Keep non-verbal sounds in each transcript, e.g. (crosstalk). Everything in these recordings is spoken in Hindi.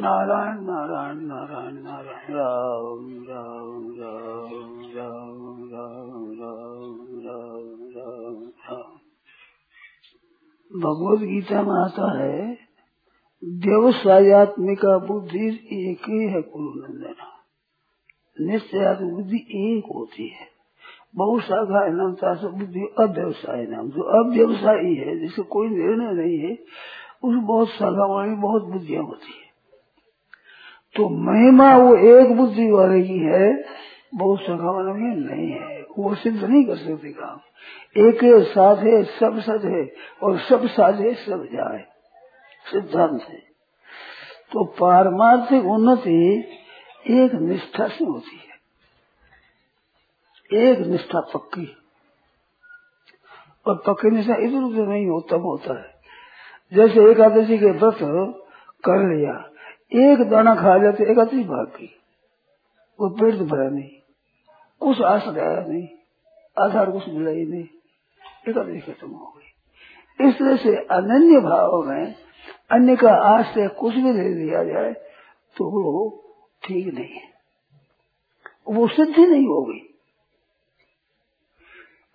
नारायण नारायण नारायण नारायण राम राम राम राम राम राम राम राम राम। भगवत गीता में आता है व्यवसायत्मिका बुद्धि एक ही है कुरु नंदना। निश्चयात्मक बुद्धि एक होती है। बहुत शाखा नामता से बुद्धि अव्यवसाय नाम। जो अव्यवसायी है, जिसे कोई निर्णय नहीं है, उस बहुत शाखा वाली बहुत बुद्धियाँ होती है। तो महिमा वो एक बुद्धि वाले की है बहुत शाखा वाले में नहीं है। वो सिद्ध नहीं कर सकते काम। एक साथ है, सब सद है, और सब साधे सब जाए। सिद्धांत है। तो पारमार्थिक उन्नति एक निष्ठा से होती है। एक निष्ठा पक्की और पक्की निष्ठा इधर उधर नहीं हो, तब होता है। जैसे एकादशी के व्रत कर लिया, एक दाना खा जाते एकादशी भाग। की वो पेट तो भरा नहीं, कुछ आस गया नहीं, आधार कुछ मिला ही नहीं एकादशी खत्म हो गई। इस तरह से अनन्य भाव में अन्य का से कुछ भी दे दिया जाए तो वो ठीक नहीं है। वो सिद्धि नहीं होगी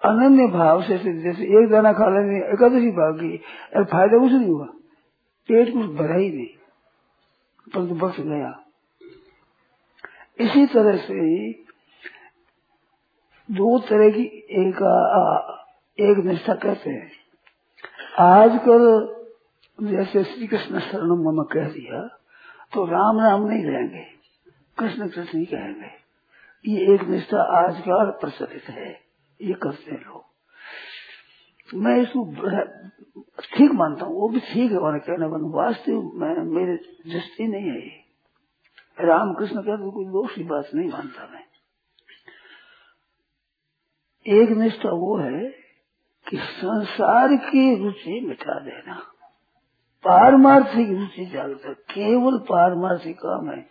अनन्य भाव से जैसे एक दाना खा लेने, एकादशी भाग गई अरे फ़ायदा कुछ नहीं हुआ। पेट कुछ भरा ही नहीं। परंतु बस गया। इसी तरह से दो तरह की एक एक निष्ठा कहते हैं। आजकल जैसे श्री कृष्ण शरण मम कह दिया तो राम राम नहीं रहेंगे। कृष्ण कृष्ण ही कहेंगे। ये एक निष्ठा आजकल प्रचलित है। ये करते हैं लोग। मैं इसको ठीक मानता हूँ, वो भी ठीक है और कहने बन वास्तव में मेरे दृष्टि नहीं है राम कृष्ण कहते तो कोई दोष की बात नहीं मानता मैं। एक निष्ठा वो है कि संसार की रुचि मिटा देना। पारमार्थिक रुचि जागता केवल पारमार्थिक काम है।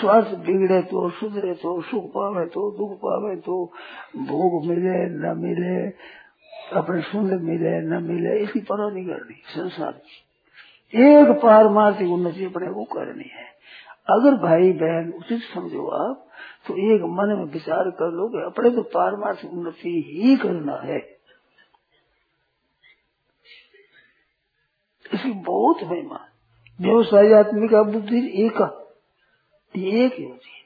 स्वास्थ्य बिगड़े तो सुधरे तो सुख पावे तो दुख पावे तो भोग मिले, न मिले, अपने सुंदर मिले, न मिले, इसकी परवाह नहीं करनी, संसार की। एक पारमार्थिक उन्नति अपने को करनी है। अगर भाई बहन, उचित समझो आप तो एक मन में विचार कर लो कि अपने तो पारमार्थिक उन्नति ही करना है। इसकी (laughs) बहुत महिमा व्यवसाय आत्मिका बुद्धि एक। एक ही होती है।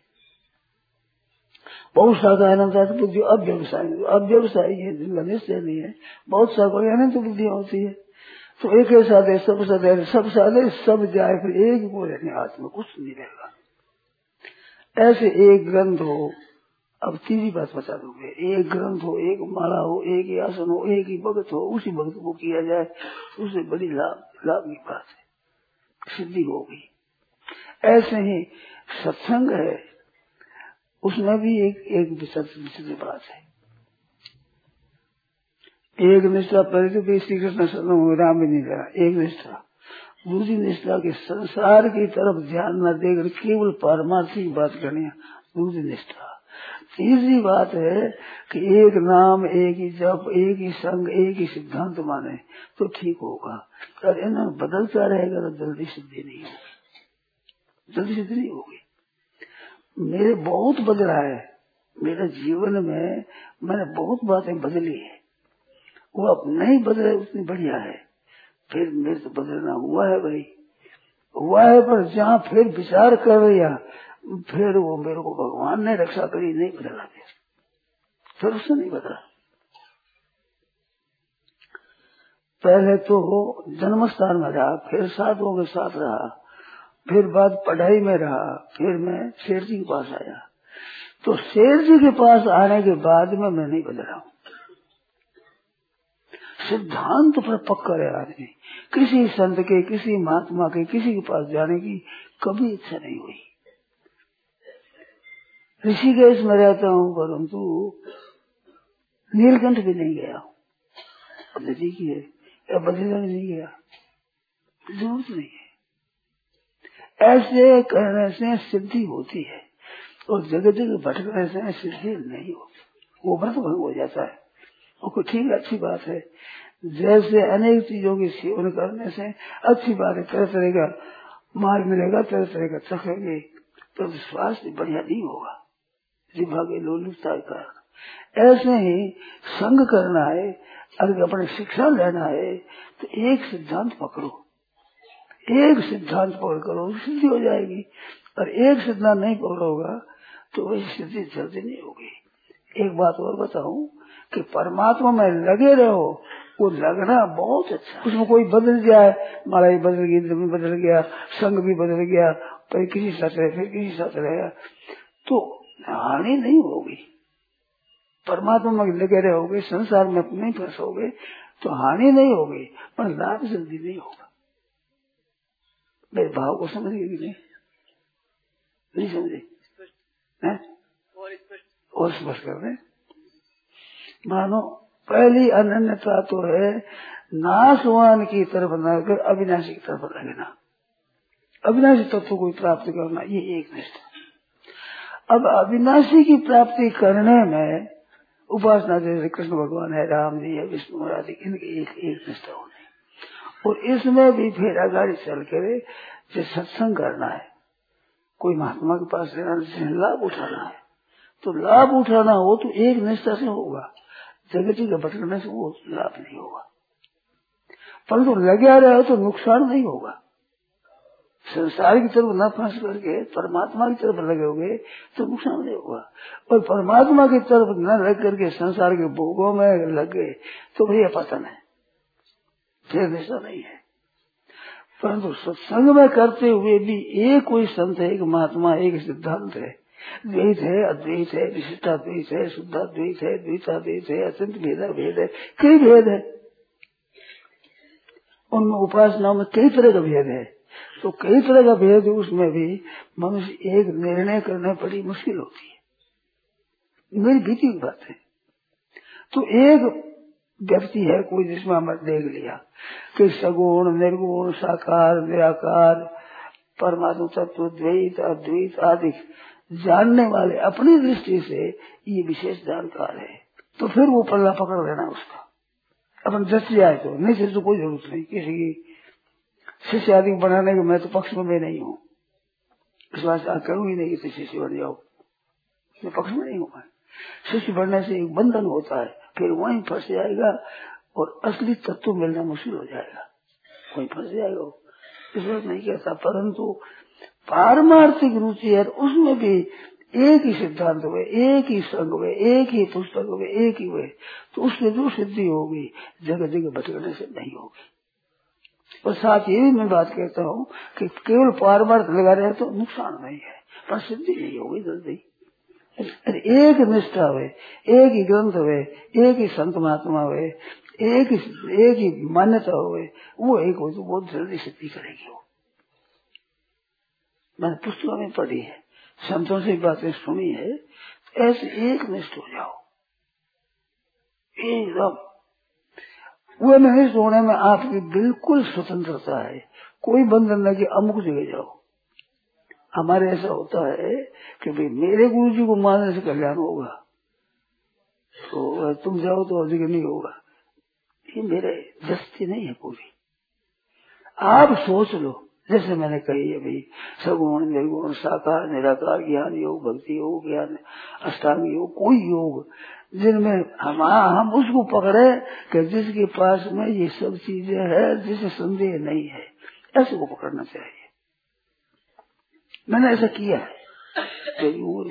बहुत सारा अनंत बुद्धि अव्यवसाय। अव्यवसायी है जिनका निश्चय नहीं है बहुत सारा अनंत बुद्धियाँ होती है। तो एक ही साधे सब साधे सब साधे सब जाए फिर एक को रहने हाथ में कुछ नहीं रहेगा। ऐसे एक ग्रंथ हो अब तीसरी बात बता दोगे। एक ग्रंथ हो एक माला हो एक ही आसन हो एक ही भगत हो उसी भगत को किया जाए उससे बड़ी लाभ। बात है। सिद्धि होगी ऐसे ही सत्संग है, उसमें भी एक एक विचित्र बात है। एक निष्ठा पहले तो श्री कृष्ण राम भी नहीं करा एक निष्ठा। दूसरी निष्ठा के संसार की तरफ़ ध्यान न देकर केवल पारमार्थिक बात करनी दूसरी निष्ठा। तीसरी बात है कि एक नाम, एक ही जप, एक ही संग, एक ही सिद्धांत माने तो ठीक होगा। अगर इन्हें बदलता रहेगा तो जल्दी सिद्धि नहीं होगी। जल्दी सिद्धि नहीं होगी। मेरे बहुत बदला है। मेरे जीवन में मैंने बहुत बातें बदली है। वो अब नहीं बदले, उतनी बढ़िया है। फिर मेरे तो बदलना हुआ है भाई। हुआ है पर जहाँ फिर विचार कर रहा फिर वो मेरे को भगवान ने रक्षा करी, नहीं बदला फिर। फिर उसने नहीं बदला। पहले तो वो जन्म स्थान में रहा, फिर साधुओं के साथ रहा, फिर बाद पढ़ाई में रहा, फिर मैं शेर जी के पास आया। तो शेर जी के पास आने के बाद में मैं नहीं बदला हूँ। सिद्धांत पर पक्का है आदमी किसी संत के, किसी महात्मा के, किसी के पास जाने की कभी इच्छा नहीं हुई। ऋषिकेश में रहता हूँ, परंतु नीलकंठ भी नहीं गया। नदी की है या बद्रीनाथ नहीं गया। ज़रूरत नहीं है। ऐसे करने से सिद्धि होती है, और जगह जगह भटकने से सिद्धि नहीं होती। वो व्रत भंग हो जाता है। वो कोई ठीक, अच्छी बात है। जैसे अनेक चीज़ों की सेवन करने से अच्छी बात है, तरह तरह का माल मिलेगा, तरह तरह का चखेंगे तो स्वास्थ्य बढ़िया नहीं होगा। के लोलुपता का ऐसे ही संग करना है, अगर अपने शिक्षा लेना है तो एक सिद्धांत पकड़ो। एक सिद्धांत पकड़ करो सिद्धि हो जाएगी। और एक सिद्धांत नहीं पकड़ोगा तो वही सिद्धि जल्दी नहीं होगी। एक बात और बताऊँ कि परमात्मा में लगे रहो, वो लगना बहुत अच्छा उसमें कोई बदल जाए मालाई बदल गई भी बदल गया संग भी बदल गया फिर किसी साथ रहे, फिर किसी साथ रहेगा तो हानि नहीं होगी। परमात्मा में लगे रहोगे संसार में नहीं फंसोगे तो हानि नहीं होगी पर लाभ जल्दी नहीं होगा। मेरे भाव को समझ गए नहीं? नहीं समझे? और स्पष्ट। कर रहे मानो पहली अनन्यता तो है नाशवान की तरफ़ न कर अविनाशी की तरफ़ लगना अविनाशी तत्व को प्राप्त करना ये एक निष्ठा। अब अविनाशी की प्राप्ति करने में उपासना जैसे कृष्ण भगवान है, राम जी है, विष्णु आदि, इनकी एक एक निष्ठा होने। और इसमें भी फिर आगाड़ी चल कर सत्संग करना है, कोई महात्मा के पास रहना लाभ उठाना है तो लाभ उठाना हो तो एक निष्ठा से होगा। जगत जी के भटकने से वो लाभ नहीं होगा। परंतु लगे रहे हो तो नुकसान नहीं होगा। संसार की तरफ़ न फंस करके, परमात्मा की तरफ़ लगे हुए तो नुकसान नहीं होगा। और परमात्मा की तरफ़ न लग करके संसार के भोगों में लग गए तो भैया पतन है फिर ऐसा नहीं है। परंतु सत्संग में करते हुए भी एक कोई संत है, एक महात्मा, एक सिद्धांत है। द्वैत है, अद्वैत है, विशिष्टाद्वैत है, शुद्धाद्वैत है, द्वैताद्वैत है अत्यंत भेदा भेद है, कई भेद है। उनमें उपासनाओं में कई तरह का भेद है। तो कई तरह का भेद उसमें भी मनुष्य एक निर्णय करने बड़ी मुश्किल होती है। मेरी भीति की बात है। तो एक व्यक्ति है कोई जिसमें हमने देख लिया कि सगुण, निर्गुण, साकार, निराकार, परमात्मा तत्व, द्वैत, अद्वैत आदि जानने वाले अपनी दृष्टि से ये विशेष जानकार है। तो फिर वो पल्ला पकड़ लेना उसका। अपन दृष्टि आए तो नहीं तो कोई ज़रूरत नहीं, किसी की शिष्य आदि बनाने के मैं तो पक्ष में नहीं हूँ। इस बात ही नहीं कि शिष्य बन जाओ। मैं पक्ष में नहीं हूँ। शिष्य बनने से एक बंधन होता है, फिर वहीं फंस जाएगा और असली तत्व मिलना मुश्किल हो जाएगा। वहीं फंस जाएगा इस बात नहीं कहता, परंतु पारमार्थिक रुचि है, उसमें भी एक ही सिद्धांत हुए, एक ही संग हुए, एक ही पुस्तक हुए, एक ही हुए तो उसमें जो सिद्धि होगी जगह जगह भटकने से नहीं होगी। और साथ ये भी मैं बात कहता हूँ कि केवल पारमार्थ लगा रहे तो नुकसान नहीं है पर सिद्धि नहीं होगी जल्दी। एक निष्ठा हुए, एक ही ग्रंथ हुए, एक ही संत महात्मा हुए, एक ही एक ही मान्यता हुए, वो एक हो तो बहुत जल्दी सिद्धि करेगी वो। मैंने पुस्तकों में पढ़ी है, संतों से बातें सुनी है, ऐसे एक निष्ठ हो जाओ। एकदम। वो नहीं सोने में आपकी बिल्कुल स्वतंत्रता है। कोई बंधन नहीं कि अमुक जगह जाओ। हमारे ऐसा होता है कि भाई मेरे गुरु जी को मानने से कल्याण होगा। तो तुम जाओ तो अधिक नहीं होगा। ये मेरे दस्ती नहीं है पूरी। आप सोच लो। जैसे मैंने कही है भाई, सगुण, निर्गुण, साकार, निराकार, ज्ञान योग, भक्ति योग, ज्ञान, अष्टांग योग, कोई योग, जिनमें हम हम उसको पकड़े कि जिसके पास में ये सब चीज़ें है, जिसे संदेह नहीं है। ऐसे को पकड़ना चाहिए। मैंने ऐसा किया है।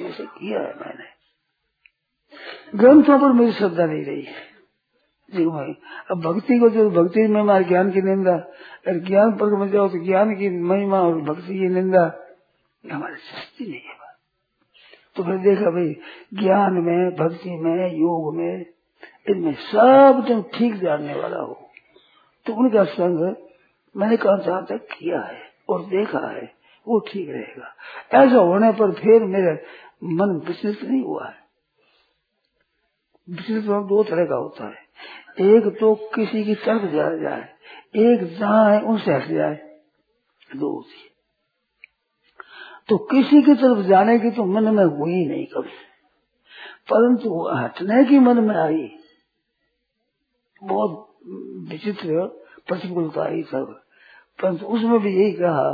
ऐसा किया है मैंने। ग्रंथों पर मेरी श्रद्धा नहीं रही है। जी भाई। अब भक्ति को जो भक्ति में हमारे ज्ञान की निंदा, अगर ज्ञान पर में जाओ तो ज्ञान की महिमा और भक्ति की निंदा हमारे सस्ती नहीं है तो फिर देखा भाई, ज्ञान में, भक्ति में, योग में, इनमें सब तुम ठीक जानने वाला हो। तो उनका संग मैंने कहा जहाँ तक किया है और देखा है, वो ठीक रहेगा। ऐसा होने पर फिर मेरा मन विचलित नहीं हुआ है। विचलित दो तरह का होता है। एक तो किसी की तरफ़ जा जाए, एक जहाँ है उनसे हट जाए, दो होती तो किसी की तरफ़ जाने की तो मन में हुई नहीं कभी। परंतु हटने की मन में आई, बहुत विचित्र प्रतिकूलता ही सब। परंतु उसमें भी यही कहा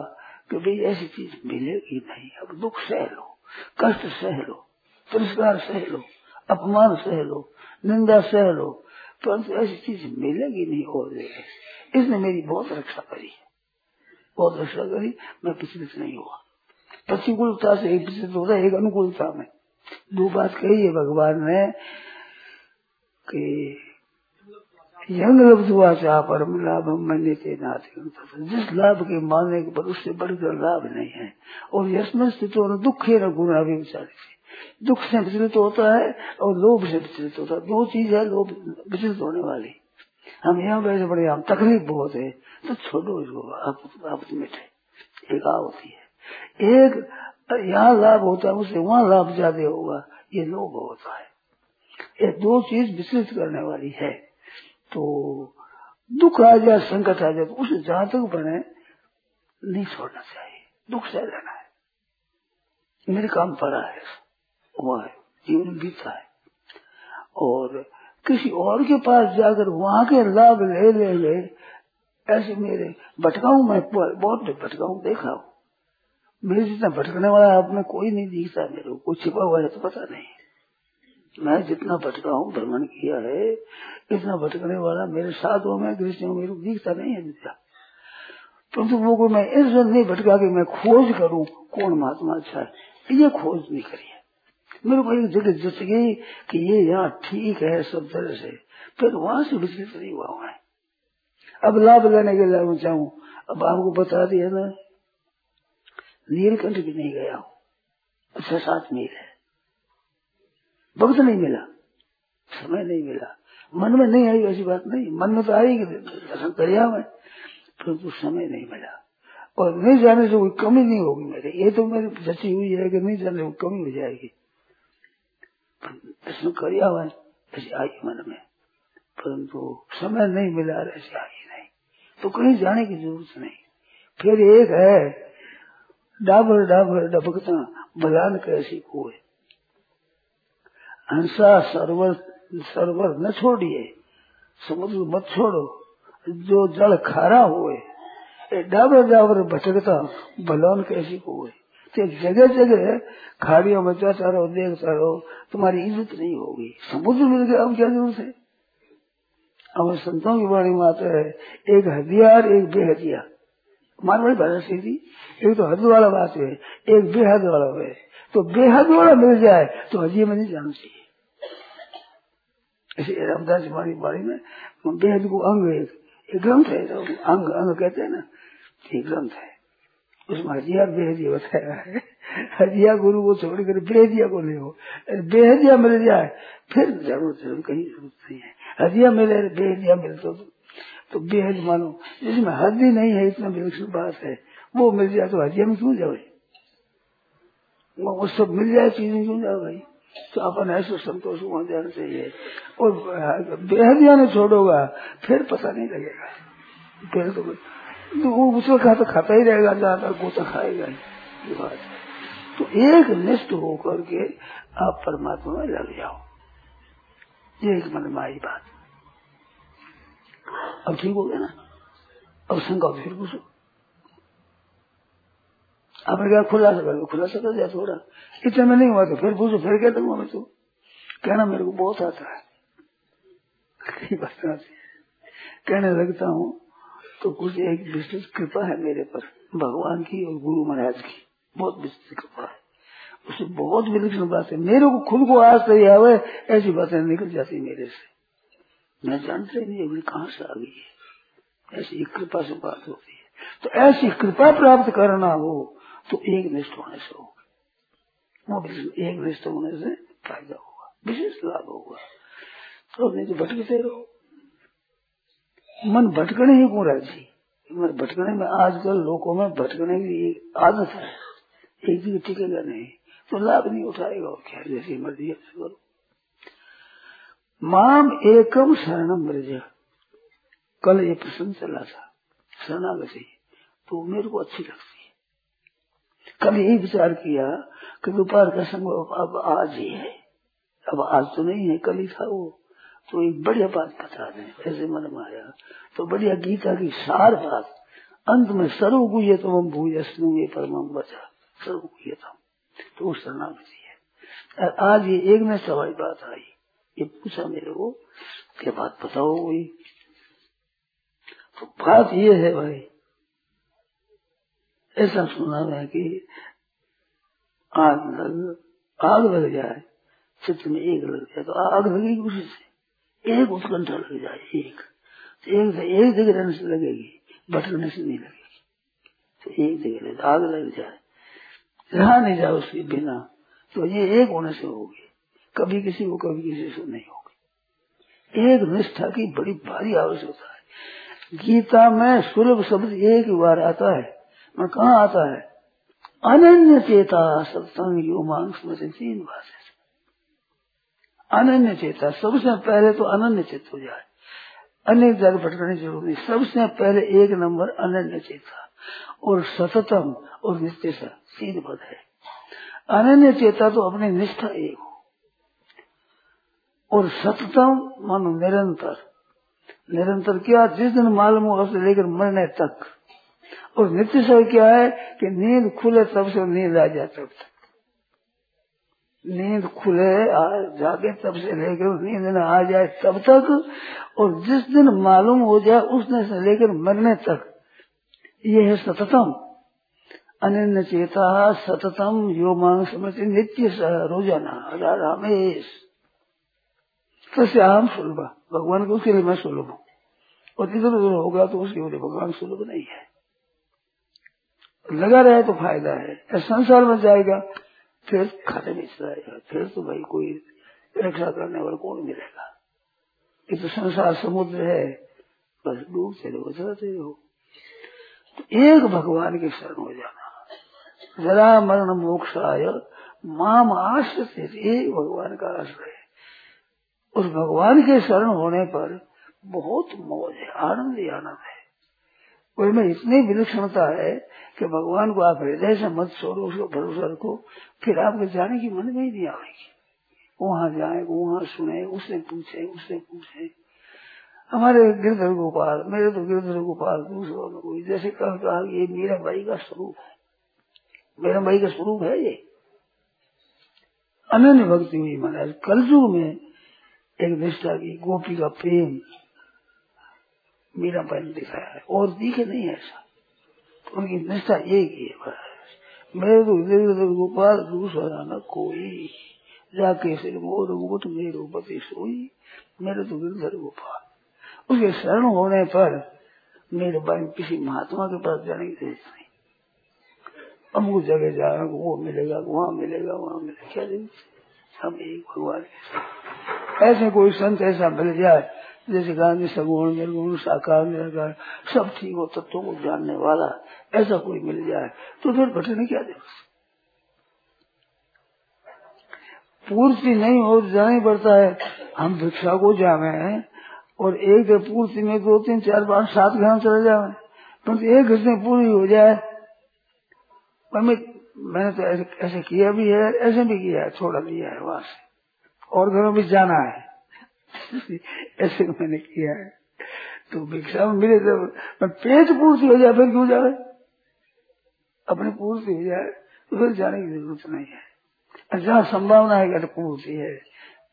कि भाई ऐसी चीज़ मिलेगी नहीं, अब दुख सह लो, कष्ट सह लो पुरस्कार सह लो, अपमान सह लो, निंदा सह लो परंतु ऐसी चीज़ मिलेगी नहीं, और इसने मेरी बहुत रक्षा करी। बहुत रक्षा करी, मैं विचलित नहीं हुआ। प्रतिकूलता से एक विचलित होता है, एक अनुकूलता में। दो बात कही है भगवान ने कि यंग लब्धुआ चाह परम लाभ मैंने नाथ जिस लाभ के मानने के पर उससे बढ़कर लाभ नहीं है। और यशम स्थित दुख है न गुना भी विचारे दुख से विचलित होता है और लोभ से विचलित होता है। दो चीज़ है लोभ विचलित होने वाली। हम यहाँ बैठे बड़े हम तकलीफ़ बहुत है। तो छोड़ो इसको आप, मिटे एक होती है। एक यहाँ लाभ होता है उससे वहाँ लाभ ज़्यादा होगा। ये लोभ होता है। ये दो चीज़ विचलित करने वाली है। तो दुख आ जाए संकट आ जाए तो उसे जहाँ तक बने नहीं छोड़ना चाहिए। दुख से लेना है। मेरे काम पड़ा है। हुआ है जीवन बीता है। और किसी और के पास जाकर वहाँ के लाभ ले ले ले, ऐसे मेरे भटकाऊ मैं, बहुत भटकाऊ, देखा हूँ। मेरे जितना भटकने वाला आप में कोई नहीं दिखता मेरे को छिपा हुआ है तो पता नहीं। मैं जितना भटका हूँ भ्रमण किया है, इतना भटकने वाला मेरे हो मैं, दृष्टि मेरे को दिखता नहीं है दिखता परंतु वो को मैं इस नहीं भटका के मैं खोज करूँ, कौन महात्मा अच्छा है? ये खोज नहीं करी है मेरे को एक जगह जच गई कि ये यहाँ ठीक है सब तरह से। फिर वहाँ से विचलित नहीं हुआ है अब लाभ लेने के लिए चाहूँ अब आपको बता दिया ना, नीलकंठ भी नहीं गया। हूँ अच्छा सात मील है। वक्त नहीं मिला। समय नहीं मिला। मन में नहीं आई ऐसी बात नहीं। मन में तो आएगी दर्शन करिया में। परंतु समय नहीं मिला। और नहीं जाने से कोई कमी नहीं होगी मेरे। ये तो मेरी जची हुई है कि नहीं जाने से कमी हो जाएगी। दर्शन करिया हुआ ऐसी आई मन में। परंतु समय नहीं मिला ऐसी आई नहीं। तो कहीं जाने की ज़रूरत नहीं। फिर एक है, डाबर डाबर, डबकता बलान कैसी कोई। हंसा, सरवर सरवर न छोड़िए। समुद्र मत छोड़ो। जो जल खारा हुए डाबर डाबर भटकता बलान कैसी कोई। तो जगह जगह खाड़ियों में जाता रहो देखता रहो तुम्हारी इज़्ज़त नहीं होगी। समुद्र मिल गया अब क्या ज़रूरत है? अब संतों की बाणी में आता है, एक हथियार, एक बेहदिया मारवाड़ी भाषा सीधी एक तो हद वाला बात है, एक बेहद वाला है। तो बेहद वाला मिल जाए तो हजिए में नहीं जाना चाहिए। रामदास हमारी बाड़ी में, बेहद को अंग एक ग्रंथ है अंग अंग कहते हैं ना एक ग्रंथ है। उसमें हजिया बेहदिया बताया है। हजिया गुरु को छोड़कर बेहदिया को ले हो बेहदिया मिल जाए, फिर ज़रूरत है कहीं ज़रूरत नहीं है हजिया मिले बेहदिया मिले तो तो बेहद मानो, जिसमें हद ही नहीं है, इतना विलक्षण बात है, वो मिल जाए तो हजिया में क्यों जाए वो सब मिल जाए, चीज़ें क्यों जाओ भाई? तो अपन ऐसे संतोष वहाँ जाना चाहिए और बेहदिया ने छोड़ोगा, फिर पता नहीं लगेगा। फिर तो वो उसका खा तो खाता ही रहेगा ज़्यादा वो तो खाएगा ये बात तो एक निष्ठ होकर के आप परमात्मा में लग जाओ। ये एक मन में आई बात। अब ठीक हो गया ना? अब शंका फिर पूछो। आपने क्या खुलासा कर खुलासा कर दिया थोड़ा। इतना में नहीं हुआ तो फिर पूछो, फिर क्या दूँगा मैं तो? कहना मेरे को बहुत आता है। (laughs) कहने लगता हूँ तो कुछ एक विशेष कृपा है मेरे पर। भगवान की और गुरु महाराज की। बहुत विशेष कृपा है। उसे बहुत विलक्षण बात है। मेरे को खुद को आज तक आवे ऐसी बातें निकल जाती मेरे से। मैं जानते नहीं अभी कहाँ से आ गई है। ऐसी कृपा से बात होती है। तो ऐसी कृपा प्राप्त करना हो तो एक निष्ठ होने से होगा। वो एक निष्ठ होने से फ़ायदा होगा। विशेष लाभ होगा। तो नहीं तो भटकते रहो। मन भटकने ही क्यों राज़ी मन भटकने में आजकल लोगों में भटकने की आदत है। एक दिन टिकेगा नहीं तो लाभ नहीं उठाएगा। और क्या जैसी मर्ज़ी करो। माम एकम शरणम ब्रज। कल ये प्रश्न चला था। शरणागति। तो मेरे को अच्छी लगती है। कल यही विचार किया कि दोपहर का समय अब आज ही है। अब आज तो नहीं है, कल ही था वो। तो एक बढ़िया बात बता दें, ऐसे मन में आया। तो बढ़िया गीता की सार बात, अंत में सर्व गुह्यतम भूयस्नु ये परम बचा सर्व गुह्यतम तो वो शरणागति है। आज ये एक में सवाई बात आई। ये पूछा मेरे को, क्या बात बताओ कोई? तो बात ये है भाई, ऐसा सुना है कि आग लग आग लग जाए, चित्त में एक लग जाए तो आग लगेगी उसी से। एक उत्कंठा लग जाए, एक। तो एक एक जगह रहने से लगेगी भटकने से नहीं लगेगी। तो एक जगह आग लग जाए। रहा नहीं जाए उसके बिना तो ये एक होने से होगी। कभी किसी को, कभी किसी से नहीं होगी। एक निष्ठा की बड़ी भारी आवश्यकता है। गीता में सुलभ शब्द एक बार आता है। मैं कहा आता है? अनन्य चेता सत्संग युमांग तीन भाषा अनन्य चेता सबसे पहले तो अनन्य चित हो जाए। अनेक जगह भटकने ज़रूरी सबसे पहले एक नंबर अनन्य चेता और सततम और नित्य सीध पद है। अनन्य चेता तो अपनी निष्ठा एक हो। और सततम मानो निरंतर। निरंतर क्या? जिस दिन मालूम हो से लेकर मरने तक। और नित्य समय क्या है कि नींद खुले तब से नींद आ जाए तब तक। नींद खुले जागे, तब से लेकर नींद न आ जाए, तब तक, और जिस दिन मालूम हो जाए, उस दिन से लेकर मरने तक, ये है सततम। अन्य चेता सततम यो मांग समझते नित्य सह रोज़ाना हमेश कैसे आम सुलभ, भगवान को उसके लिए मैं सुलभ हूँ। और इधर उधर होगा तो उसके लिए भगवान सुलभ नहीं है। लगा रहे तो फ़ायदा है, संसार में जाएगा फिर खाते में जाएगा फिर तो भाई कोई रक्षा करने वाला कौन मिलेगा ये तो संसार समुद्र है बस डूब चले हो चलते हो तो एक भगवान के शरण हो जाना जरा मरण मोक्ष आय माम आश्रय एक भगवान का आश्रय उस भगवान के शरण होने पर बहुत मौज है आनंद ही आनंद है में इतनी विलक्षणता है कि भगवान को आप हृदय से मत छोड़ो, उसको भरोसा रखो, फिर आपके जाने की मन में ही नहीं आएगी। वहाँ जाए, वहाँ सुने, उससे पूछे उससे पूछे। हमारे गिरधर गोपाल, मेरे तो गिरधर गोपाल दूसरों में कोई, जैसे कहा कहा ये मीरा भाई का स्वरूप है। मेरा भाई का स्वरूप है ये। अनन्य भक्ति हुई महाराज। कलयुग में एक निष्ठा की, गोपी का प्रेम मीरा भाई ने दिखाया है। और दिखे नहीं ऐसा। उनकी निष्ठा एक ही है। मेरे तो गिरधर गोपाल दूसरा न कोई। जाके सिर मोर मुकुट मेरे पति सोई। मेरे तो गिरधर गोपाल। उसके शरण होने पर मेरे भाई किसी महात्मा के पास जाने की ज़रूरत नहीं। अमुक जगह जाए वो मिलेगा, वहाँ मिलेगा वहाँ मिलेगा। क्या हम एक भगवान ऐसे कोई संत ऐसा मिल जाए जैसे गांधी सगुण निर्गुण साकार निराकार सब ठीक हो तत्वों को जानने वाला ऐसा कोई मिल जाए तो फिर भटकने क्या दे पूर्ति नहीं हो जाना ही पड़ता है। हम भिक्षा को जावे और एक पूर्ति में दो तीन चार पाँच सात घंटे चले जावे परंतु तो एक घंटे पूरी हो जाए मैं मैंने तो ऐसे, ऐसे किया भी है ऐसे भी किया है छोड़ा दिया है वहाँ से। और घरों में जाना है। (laughs) ऐसे मैंने किया है। तो भिक्षा मिले तो पेट पूर्ति हो जाए, फिर क्यों जाए अपनी पूर्ति हो जाए तो फिर जाने की ज़रूरत नहीं है। जहाँ संभावना है कि पूर्ति है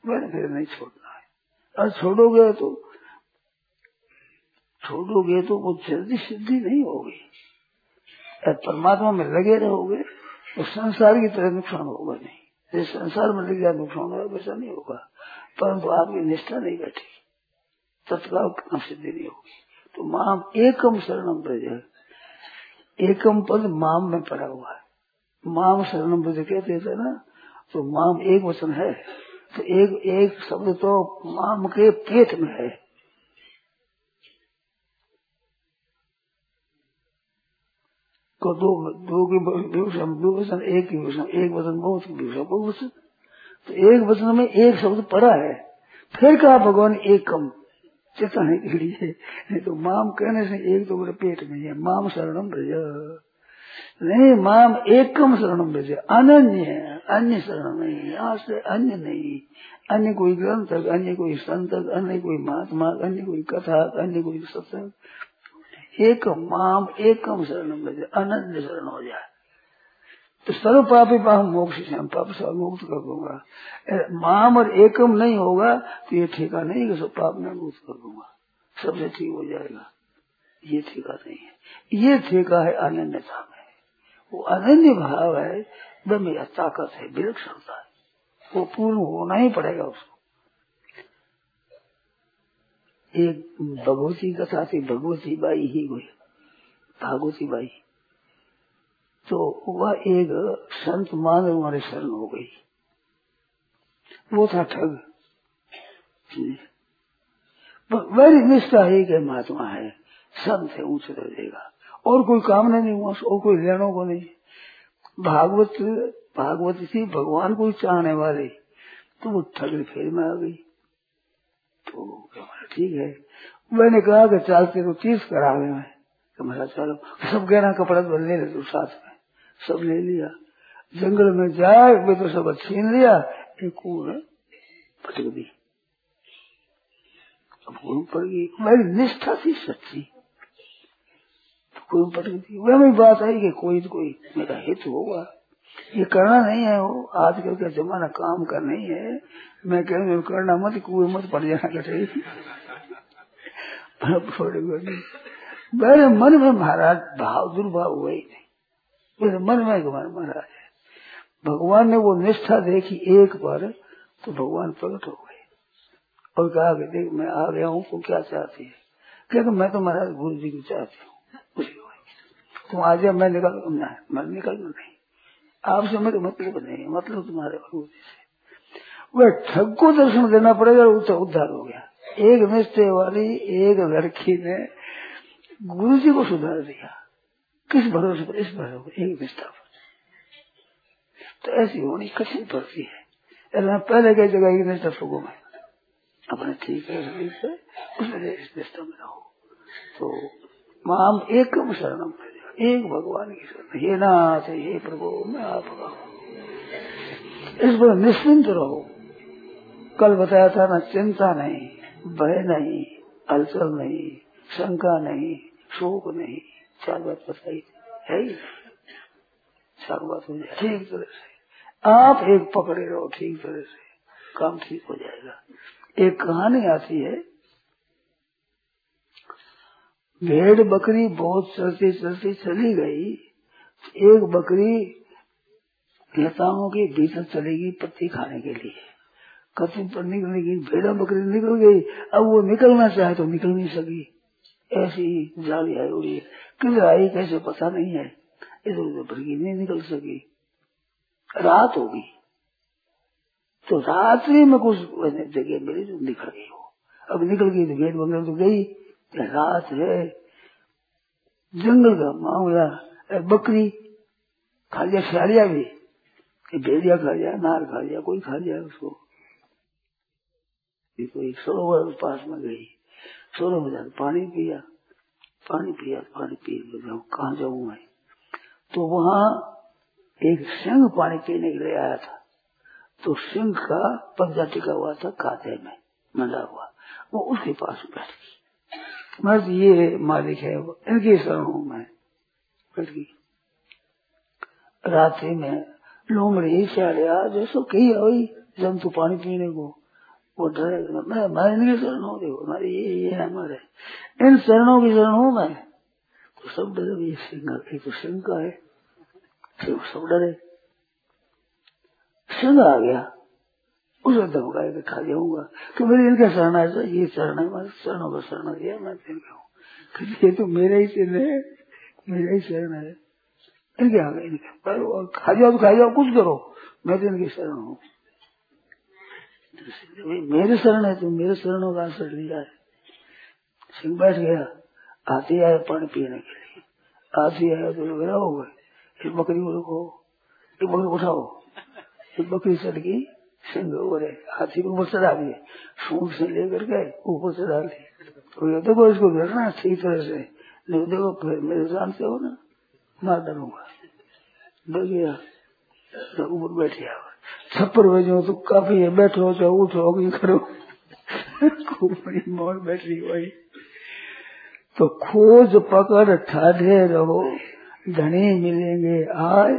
मैंने फिर नहीं छोड़ना है। और छोड़ोगे तो छोड़ोगे तो वो जल्दी सिद्धि नहीं होगी। परमात्मा में लगे रहोगे तो संसार की तरह नुकसान होगा नहीं। जैसे संसार में लग जाए नुकसान होगा, वैसा नहीं होगा। परंतु आपकी निष्ठा नहीं बैठी तत्काल सिद्धि नहीं होगी। तो माम एकम शरणम ब्रज। एकम पद माम में पड़ा हुआ है। माम शरणम ब्रज कहते थे ना? तो माम एक वचन है। तो एक एक शब्द तो माम के पेट में है। को दो दो की विभूषण विभूषण एक की विभूषण एक वचन बहुत की विभूषण बहुवचन तो एक वचन में एक शब्द पड़ा है, फिर कहा भगवान एक कम चेताने के लिए नहीं तो माम कहने से एक तो मेरे पेट में है, माम शरणम ब्रज। नहीं, माम एकम शरणम भेजे अनन्य है, अन्य शरण नहीं, यहाँ से अन्य नहीं। अन्य कोई ग्रंथ अन्य कोई संतक, अन्य कोई महात्मा, अन्य कोई कथा अन्य कोई सत्संग। एक माम एकम शरण अनन्य शरण हो जाए। तो सर्व पापी पाप मोक्ष से हम पाप से मुक्त कर दूँगा। माम और एकम नहीं होगा तो ये ठेका नहीं सब पाप में मुक्त कर दूँगा। सबसे ठीक हो जाएगा। ये ठेका नहीं है। ये ठेका है अनन्यता में। वो अनन्य भाव है वह मेरा ताकत है, विलक्षणता है। वो पूर्ण होना ही पड़ेगा उसको। एक भगवती कथा थी, भगवती बाई ही हुई भागवती बाई तो वह एक संत मान हमारे शरण हो गई। वो था ठग। वेरी निष्ठा एक के महात्मा है, संत है, ऊँचे देगा और कोई काम नहीं हुआ और कोई लेनों को नहीं। भागवत भागवत थी, भगवान को चाहने वाले। तो वो ठगड़ी फेर में आ गई। तो ठीक है। मैंने कहा कि चालते तो तीस करा मैं मेरा चलो, सब गहना कपड़ा तो ले ले साथ में। सब ले लिया। जंगल में जाए वे तो सब छीन लिया। एक पटक दी अब पड़ गई? मेरी निष्ठा थी सच्ची। तो कोई पटकती वह भी बात आई कि कोई तो कोई मेरा हित होगा। ये करना नहीं है, वो आजकल का जमाना काम का नहीं है। मैं कह करना मत, कुएँ मत पड़ जाना कटे मेरे मन में महाराज भाव, दुर्भाव हुआ ही नहीं। मेरे मन में महाराज है भगवान ने वो निष्ठा देखी एक बार तो भगवान प्रकट हो गए। और कहा कि देख, मैं आ गया हूँ तो क्या चाहती है? क्या मैं तो महाराज गुरु जी को चाहती हूँ। तुम आज मैं निकल मैं निकल नहीं। आपसे मेरे मतलब नहीं मतलब तुम्हारे भगवती से। वह ठग को दर्शन देना पड़ेगा उद्धार हो गया। एक निश्चय वाली, एक लड़की ने गुरु जी को सुधार दिया। किस भरोसे पर? इस भरोसे पर, एक निष्ठा पर। तो ऐसी होनी कठिन पड़ती है। मैं पहले कई जगह एक निष्ठा सुगो में अपने ठीक है उसमें इस निष्ठा में रहो। तो माम एकम शरणम एक भगवान की शरण हे नाथ हे प्रभु, मैं आपका इस पर निश्चिंत रहो। कल बताया था ना, चिंता नहीं, भय नहीं हलचल नहीं, शंका नहीं, शोक नहीं। चार बात बताई। है ही? चार बात हो जाए। ठीक तरह से। आप एक पकड़े रहो, ठीक तरह से। काम ठीक हो जाएगा। एक कहानी आती है भेड़ बकरी बहुत चलती चलती चली गई। एक बकरी लताओं के भीतर चलेगी पत्ती खाने के लिए। कति पर निकलेगी भेड़ा बकरी निकल गई। अब वो निकलना चाहे तो निकल नहीं सकी। ऐसी जाली आई उड़ी। किधर आई, कैसे पता नहीं है। इधर उधर बकरी नहीं निकल सकी। रात होगी तो रात्रि में कुछ जगह मिली जो निकल गई हो। अब निकल गई तो भेड़ बकरी तो गई। रात है जंगल का मामला बकरी खा लिया सियालिया भी भेड़िया खा लिया नार खा लिया कोई खा लिया उसको। कोई सरोवर पास में गई। सरोवर जाकर पानी पिया पानी पिया, पानी पी जाऊँ कहा जाऊ मैं तो वहाँ एक सिंह पानी पीने के लिए आया था। तो सिंह का पंजा टिका हुआ था, खाते में मंडा हुआ। वो उसके पास बैठ गई। बस ये मालिक है वो। इनकी शरण हूँ मैं। बल्कि रात्रि में लोमड़ी चालिया जैसो कही आई जंतु पानी पीने को। वो डरे मैं मैं इनके शरण हूँ, देखो हमारे ये ये है। हमारे इन शरणों की शरण हूँ मैं। तो सब डरे ये सिंह तो सिंह का है। सब डरे। सिंह आ गया। उसे धमका के खा जाऊँगा कि मेरे इनका शरण है ये शरण है, मैं शरणों का शरण दिया मैं इनका हूँ। ये तो मेरा ही शरण है, मेरा ही शरण है। इनके आ गए खा जाओ तो खा जाओ कुछ करो, मैं तो इनकी शरण हूँ। मेरे शरण है तुम मेरे शरणों का आश्रय लिया है। सिंह बैठ गया, आते आए पानी पीने के लिए। आते आए तो लग रहा हो गए फिर बकरी को रुको एक बकरी उठाओ। फिर बकरी गई सिंह बोले, हाथी को ऊपर चढ़ा दिए सूट से लेकर के ऊपर चढ़ा दिए तो ये देखो इसको गिरना ठीक तरह से। नहीं देखो, फिर मेरे जानते हो ना, मैं डरूँगा। डर गया तो ऊपर बैठे छप्पर बजे तो काफ़ी है, बैठो चाहे उठो कहीं करो। मौज बैठ रही वही तो खोज पकड़ ठाढ़े रहो। धनी मिलेंगे आय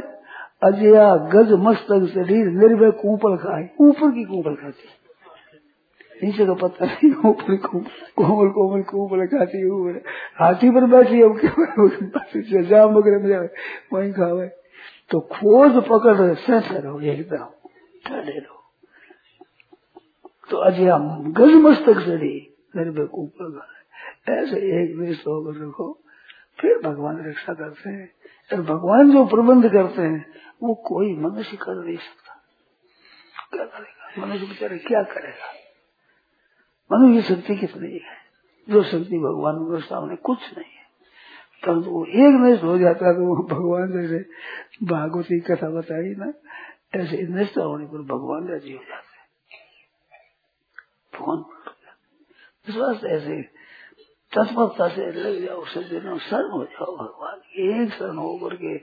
अजया, गज, मस्तक, शरीर, निर्भय, कूपल खाए। ऊपर की कूपल खाती नीचे का पता नहीं ऊपर कोमल कोमल, कूपल खाती ऊपर हाथी पर बैठी है जाम वगैरह में जाए, वही खावे। तो खोज पकड़ सहते रहो एकदम ठहरे रहो। तो अजया, गज, मस्तक, शरीर, निर्भय, कूपल खाए। ऐसे एक निष्ठ होकर रखो, फिर भगवान रक्षा करते हैं। और भगवान जो प्रबंध करते हैं, वो कोई मनुष्य कर नहीं सकता। क्या करेगा? मनुष्य बेचारे क्या करेगा? मनुष्य शक्ति कितनी है? जो शक्ति भगवान के सामने कुछ नहीं है। परंतु वो एक निष्ठ हो जाता तो वो भगवान जैसे भागवती कथा बताई ना, ऐसे निष्ठा होने पर भगवान राज़ी हो जाते भगवान विश्वास ऐसे तत्परता से लग जाओ सज्जनों शरण हो जाओ भगवान एक शरण होकर के,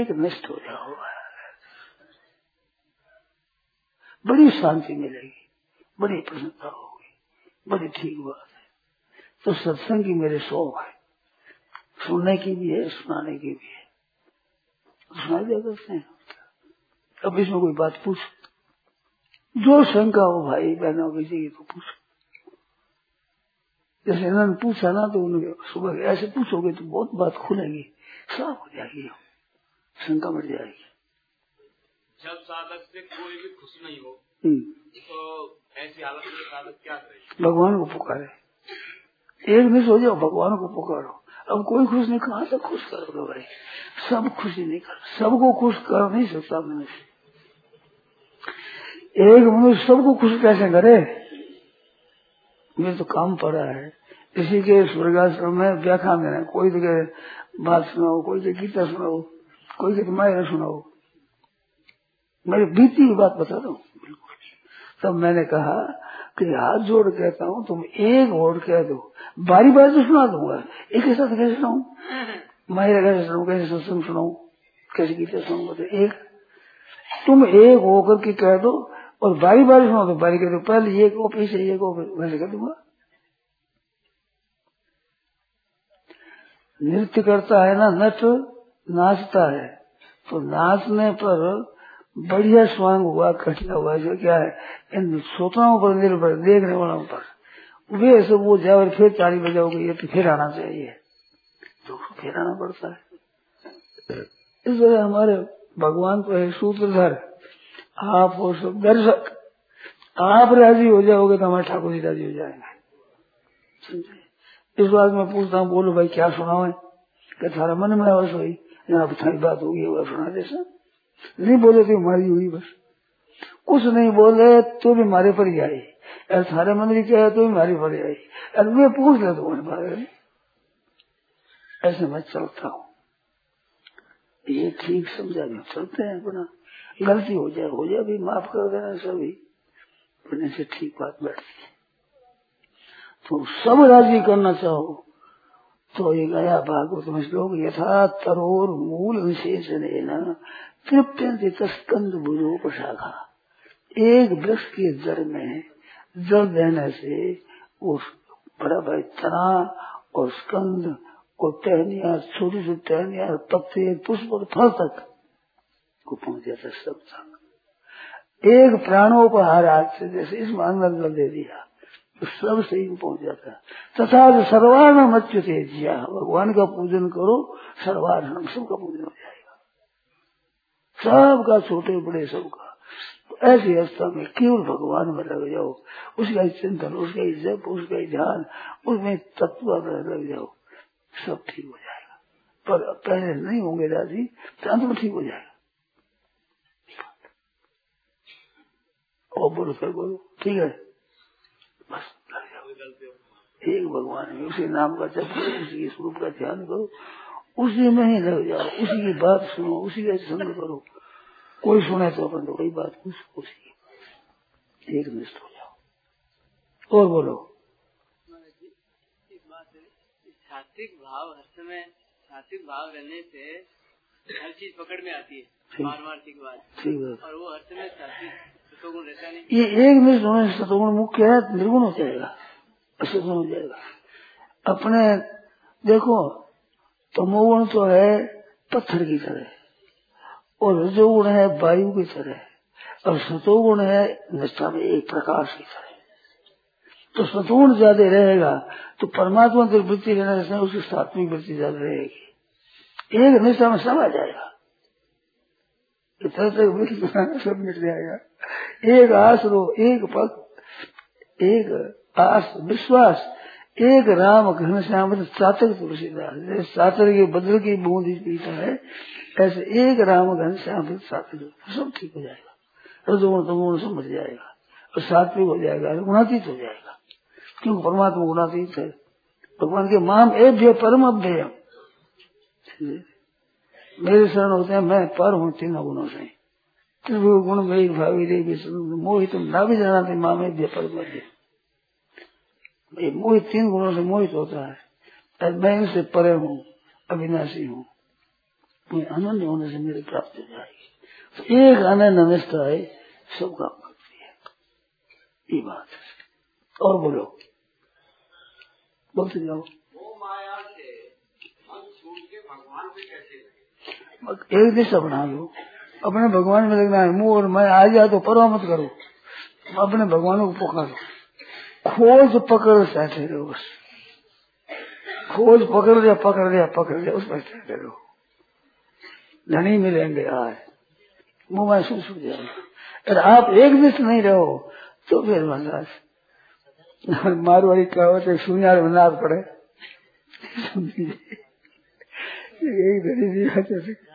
एक निष्ठ हो जाओ बड़ी शांति मिलेगी, बड़ी प्रसन्नता होगी, बड़ी ठीक बात है। तो सत्संग की मेरे शौक है, सुनने की भी है, सुनाने की भी है। सुना दिया करते हैं। अब इसमें कोई बात पूछ। जो शंका हो भाई, बहनों, किसी की तो पूछ। जैसे इन्होंने पूछा ना तो उन्होंने सुबह ऐसे पूछोगे तो बहुत बात खुलेगी साफ़ हो जाएगी शंका मिट जाएगी। जब साधक से कोई भी खुश नहीं हो हम्म। तो ऐसी हालत में साधक क्या करे? भगवान को पुकारे। एक भी जाओ भगवान को पुकारो। अब कोई खुश नहीं कहा तक खुश करोगे भाई? सब खुशी नहीं कर सबको खुश कर नहीं सकता मनुष्य। एक मनुष्य सबको खुश कैसे करे? ये तो काम पड़ा है। इसी के स्वर्गाश्रम में व्याख्या देना कोई तो कहे बात सुनाओ, कोई तो गीता सुनाओ, कोई कहते मायरा सुनाओ। मेरी बीती हुई बात बता दो? तब मैंने कहा कि हाथ जोड़ कहता हूँ, तुम एक वर्ड कह दो। बारी बारी तो सुना दूँगा। एक ही साथ कैसे सुनाऊ? मायरा कैसे सुनाऊ? कैसे सत्संग सुनाऊ? कैसे गीता सुनाऊ? तो एक। तुम एक होकर के कह दो और बारी बारी सुना तो बारी दो पहले ये को पीछे ये को वैसे कर दूँगा। नृत्य करता है ना, नट नाचता है तो नाचने पर बढ़िया स्वांग हुआ, कठिन हुआ, जो क्या है, इन श्रोताओं पर निर्भर, देखने वालों पर। वे सब वो जाओ फिर ताली बजाओगे ये तो फिर आना चाहिए। तो फिर आना पड़ता है। इस वजह हमारे भगवान तो है सूत्रधर। आप हो सब दर्शक आप राज़ी हो जाओगे तो हमारे ठाकुर जी राज़ी हो जाएँगे। समझे? इस बात में पूछता हूँ, बोलो भाई, क्या सुनाओ थारा मन में बस हुई यहाँ थारी बात होगी, वो सुना जैसा नहीं बोले तो हमारी हुई बस। कुछ नहीं बोले तो भी हमारे पर ही आई। अरे थारे मन में क्या है तो भी हमारी पर ही आई। अरे मैं पूछ ले तो मेरे में। ऐसे मैं चलता हूँ। ये ठीक समझा नहीं, चलते हैं अपना। गलती हो जाए हो जाए भी माफ़ कर देना सभी। अपने से ठीक बात बैठती है तो सब राज़ी करना चाहो तो ये गया भागवत में श्लोक, यथा तरोर मूल विशेष तृप्यंत स्कंद बुजो शाखा एक वृक्ष के जड़ में जल देने से उस बड़ा भाई तना और स्कंद और टहनिया छोटी छोटी टहनिया पत्ते पुष्प फल तक को पहुँच जाता सब तक एक प्राणोपहार से जैसे इस अंदर जल दे दिया तो सब सही में पहुँच जाता तथा जो सर्वार्ण मच्युते जिया, भगवान का पूजन करो सर्वार्ण सबका पूजन हो जाएगा। सबका, छोटे बड़े सबका। तो ऐसी अवस्था में केवल भगवान में लग जाओ, उसका ही चिंतन, उसका ही जप, उसका ही ध्यान, उसमें तत्व में लग जाओ, सब ठीक हो जाएगा। पर पहले नहीं होंगे दादी तो अंत में ठीक हो जाएगा। और बोलो सर बोलो। ठीक है। बस एक भगवान है उसी नाम का जप करो उसी के स्वरूप का ध्यान करो उसी में ही लग जाओ उसी की बात सुनो उसी का संग करो। कोई सुने तो अपन तो वही बात कुछ उसी एक निष्ठ हो जाओ। और बोलो। सात्विक भाव हर समय सात्विक भाव रहने से हर चीज़ पकड़ में आती है ठीक। बात। और वो हर समय चाहती ये एक निष्ठ होने से सतोगुण मुख्य है, निर्गुण हो जाएगा असतुगुण हो जाएगा। अपने, देखो, तमोगुण तो है पत्थर की तरह, और रजोगुण है वायु की तरह, और सतोगुण है निष्ठा में एक प्रकाश की तरह। तो सतोगुण ज़्यादा रहेगा तो परमात्मा की वृत्ति रहने से उसकी सात्विक वृत्ति ज़्यादा रहेगी। एक निष्ठा में सब आ जाएगा। इतना तक वृत्ति बनाना सब मिट जाएगा। एक आस रो, एक पग एक आस, विश्वास, एक राम घन श्याम चातक तुलसीदास जैसे चातर के बदल की बूंद पीता है, ऐसे एक राम घन श्याम चातक सब ठीक हो जाएगा। रजोगुण तमोगुण सब मर जाएगा। और सात्विक हो जाएगा, गुणातीत हो जाएगा। क्योंकि परमात्मा गुणातीत है। भगवान के माम एभ्य परम अभ्यय मेरे शरण होते हैं, मैं पर हूँ, तीनों गुणों से। त्रिभु गुण भावी विष्णु मोहित ना भी जाना थे मामे परम अभ्यय मोहित तीन गुणों से मोहित होता है। और मैं इनसे परे हूँ, अविनाशी हूँ। अनन्य होने से मेरी प्राप्ति हो जाएगी। तो एक आनंद निष्ठा है, सब काम करती है। ये बात है। और बोलो। बोलते जाओ। माया से मन छोड़ के भगवान पे कैसे एक दिशा बना लो अपने भगवान में लगना है मुँह और मैं आ जाए तो परवा मत करो। अपने भगवान को पुकारो। खोज पकड़ चाहते रहो बस। खोज पकड़ लिया पकड़ लिया पकड़ लिया, उस पर चाहते रहो। धनी मिलेंगे आए। मुँह महसूस हो जाएगा अगर आप एक दिश नहीं रहो तो फिर महाराज, मारवाड़ी कहावत है सुनियार में नाद पड़े। (laughs) यही धनी जी बात है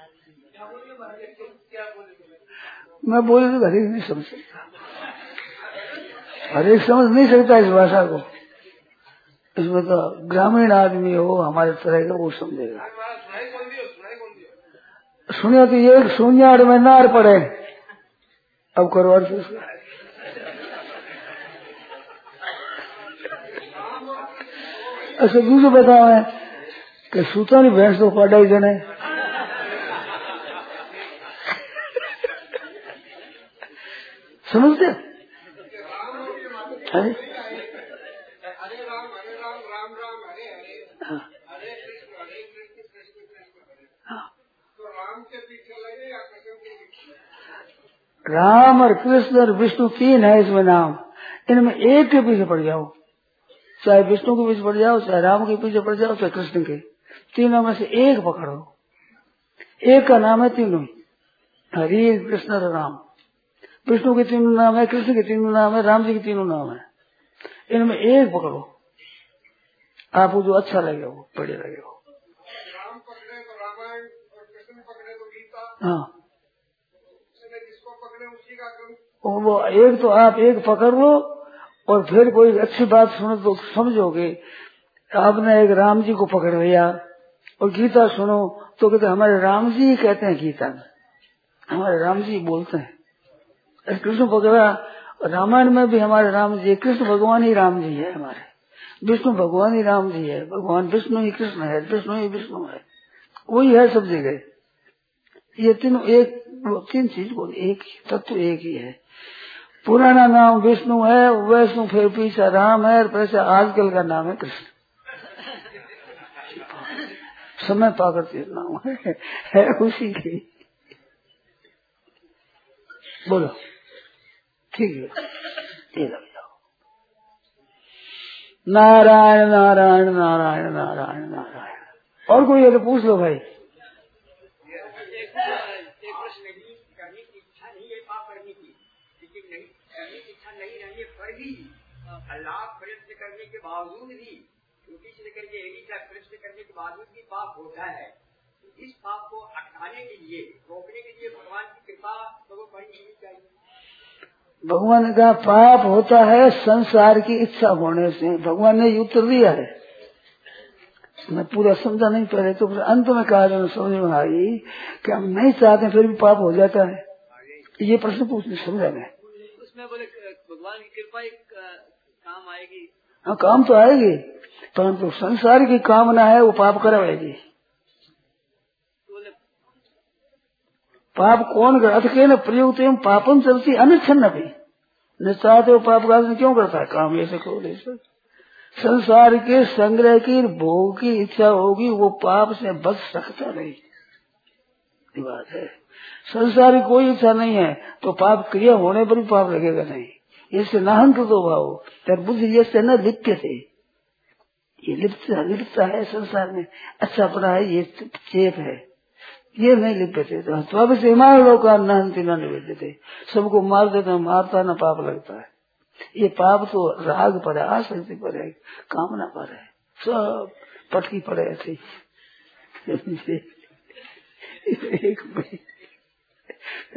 मैं बोले तो हरेक नहीं समझ सकता। हरेक समझ नहीं सकता इस भाषा को। इसमें तो ग्रामीण आदमी हो, हमारे तरह का वो समझेगा। सुनियो तो ये सुनियाड़ में नार पड़े। अब करो अर्थ उसका ऐसे दूसरे बताओ कि सूता नहीं भैंस तो पाड़ा ही जने समझते हाँ, राम और कृष्ण और विष्णु तीन है इसमें नाम। इनमें एक के पीछे पड़ जाओ। चाहे विष्णु के पीछे पड़ जाओ चाहे राम के पीछे पड़ जाओ चाहे कृष्ण के। तीनों में से एक पकड़ो। एक का नाम है तीनों हरि कृष्ण और राम। विष्णु के तीनों नाम है, कृष्ण के तीनों नाम है, राम जी के तीनों नाम है। इनमें एक पकड़ो। आपको जो अच्छा लगे वो बढ़िया लगे वो हाँ। क्रम और वो एक तो आप एक पकड़ लो और फिर कोई अच्छी बात सुनो तो समझोगे। आपने एक राम जी को पकड़ लिया और गीता सुनो तो कहते हमारे राम जी ही कहते हैं गीता में। हमारे राम जी बोलते हैं। कृष्ण पकड़ा रामायण में भी हमारे राम जी कृष्ण भगवान ही राम जी है हमारे। विष्णु भगवान ही राम जी है। भगवान विष्णु ही कृष्ण है विष्णु ही विष्णु है। वही है सब जगह। ये तीनों एक तीन चीज़ बोल एक ही तत्व एक ही है। पुराना नाम विष्णु है वैष्णु फिर पीछे राम है और आजकल का नाम है कृष्ण। समय पाकर के नाम है, है उसी की। बोलो। ठीक है। लग जाओ नारायण नारायण नारायण नारायण नारायण। और कोई है तो पूछ लो भाई। करने की है बावजूद भी छोटी लेकर के एड़ी तक प्रयत्न करने के बावजूद भी पाप होता है इस पाप को हटाने के लिए, रोकने के लिए भगवान की कृपा तो बड़ी होनी चाहिए। भगवान का पाप होता है संसार की इच्छा होने से। भगवान ने उत्तर दिया है। मैं पूरा समझा नहीं पा पहले तो फिर अंत में कहा जब समझ में आई कि हम नहीं चाहते फिर भी पाप हो जाता है? ये प्रश्न पूछने समझा मैं उसमें बोले भगवान की कृपा एक काम आएगी। हाँ काम तो आएगी परंतु तो संसार की कामना है वो पाप करवाएगी बोले पाप कौन अथ के न प्रयुक्त एवं पापम चलती अनिच्छन भी हो पाप का क्यों करता है? काम ऐसे करो ऐसे संसार के संग्रह की, भोग की इच्छा होगी, वो पाप से बच सकता नहीं। बात है। संसार की कोई इच्छा नहीं है तो पाप क्रिया होने पर भी पाप लगेगा नहीं। इससे नाहंक तो भाव तर बुद्धि जैसे न लिप्त थे ये लिप्त लिप्त है संसार में। अच्छा पड़ा है, ये चेप है। ये नहीं लिप्य थे। तो अब हिमालय लोग नहंती सबको मार देते मारता न पाप लगता है। ये पाप तो राग पर है आसक्ति पर है कामना पर है सब पटकी पड़े ऐसे (laughs) एक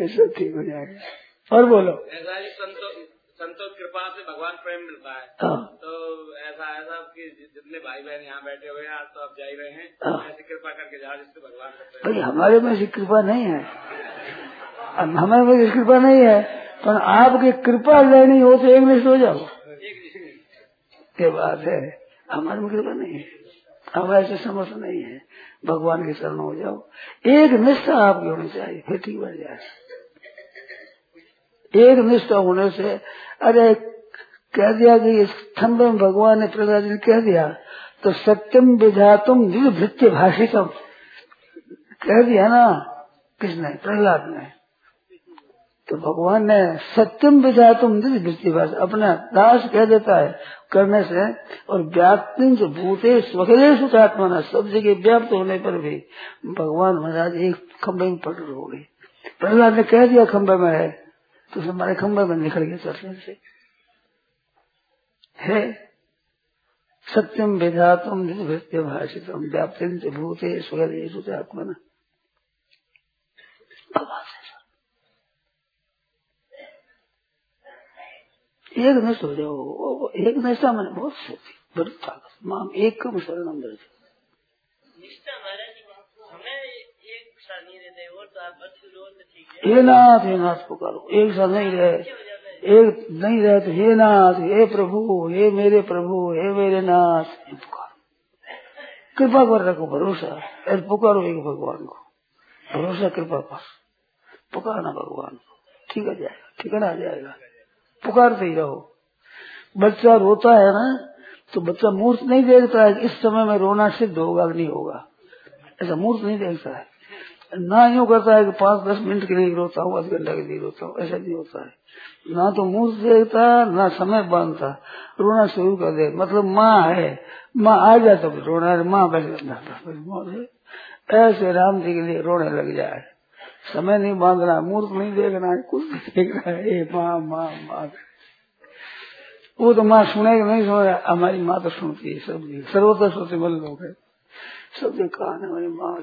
ऐसा ठीक हो जाएगा। और बोलो। संतो कृपा से भगवान प्रेम मिलता है। हाँ। तो ऐसा ऐसा कि जितने भाई बहन यहाँ बैठे हुए हैं आज तो आप जा ही रहे हैं। हाँ। ऐसी कृपा करके जाओ जिससे भगवान भाई हमारे में ऐसी कृपा नहीं है। हमारे में ऐसी कृपा नहीं है। पर आपकी कृपा लेनी हो तो एक निष्ठ हो जाओ। ये बात है। हमारे में कृपा नहीं है। हम ऐसे समर्थ नहीं है। भगवान के शरण हो जाओ। एक निष्ठा आपकी होनी चाहिए फिर ठीक बढ़ जाए। एक निष्ठा होने से अरे, कह दिया कि खंड में भगवान ने प्रहलाद जी ने कह दिया तो सत्यम विधातुम भृत्य भाषितम। कह दिया ना, किसने? प्रहलाद ने। तो भगवान ने सत्यम विधातुम वृत्ति भाषा अपना दास कह देता है करने से, और व्याप्ति से भूते स्वखलेश आत्मा सब जगह व्याप्त होने पर भी भगवान महाराज एक खंभे में पकड़ हो गए। प्रहलाद ने कह दिया खंभे में है। तो हमारे खंभे में निकल गया चर्चन से। है। सत्यम विधातुम भृत्य भाषितम व्याप्ति भूते आत्मा एक नष्ट हो जाओ, एक नष्टा मैंने बहुत सोची बड़ी ताकत माम एक कम शरणम दर्ज निष्ठा महाराज हमें एक साल नहीं रहते और तो आप बस रोज तो ठीक है हे। नाथ हे नाथ पुकारो एक साल नहीं रहे। एक नहीं रहे तो हे नाथ हे प्रभु हे मेरे प्रभु हे मेरे नाथ। हे पुकारो कृपा कर रखो भरोसा। और पुकारो एक भगवान को। भरोसा कृपा पर। पुकारना भगवान को। ठीक आ जाएगा ठिकाना आ जाएगा। पुकारते ही रहो। बच्चा रोता है ना तो बच्चा मूर्त नहीं देखता है इस समय में रोना सिद्ध होगा कि नहीं होगा। ऐसा मूर्त नहीं देखता है। ना यूँ करता है कि पाँच, दस मिनट के लिए रोता हूँ, आध घंटा के लिए रोता हूँ, ऐसा नहीं होता है। ना तो मूर्त देखता, ना समय बांधता। रोना शुरू कर दे। मतलब माँ है। माँ आ जाए तो रोना माँ बैठ जाता ऐसे राम जी के लिए रोने लग जाए। समय नहीं बांधना, मूर्ख नहीं देखना है, कुछ नहीं देखना है। माँ माँ माँ। वो तो माँ सुनेगा नहीं सुन रहा हमारी माँ तो सुनती है सब सर्वोत्तर सोचे बल लोग है। सब जो कहा हमारी माँ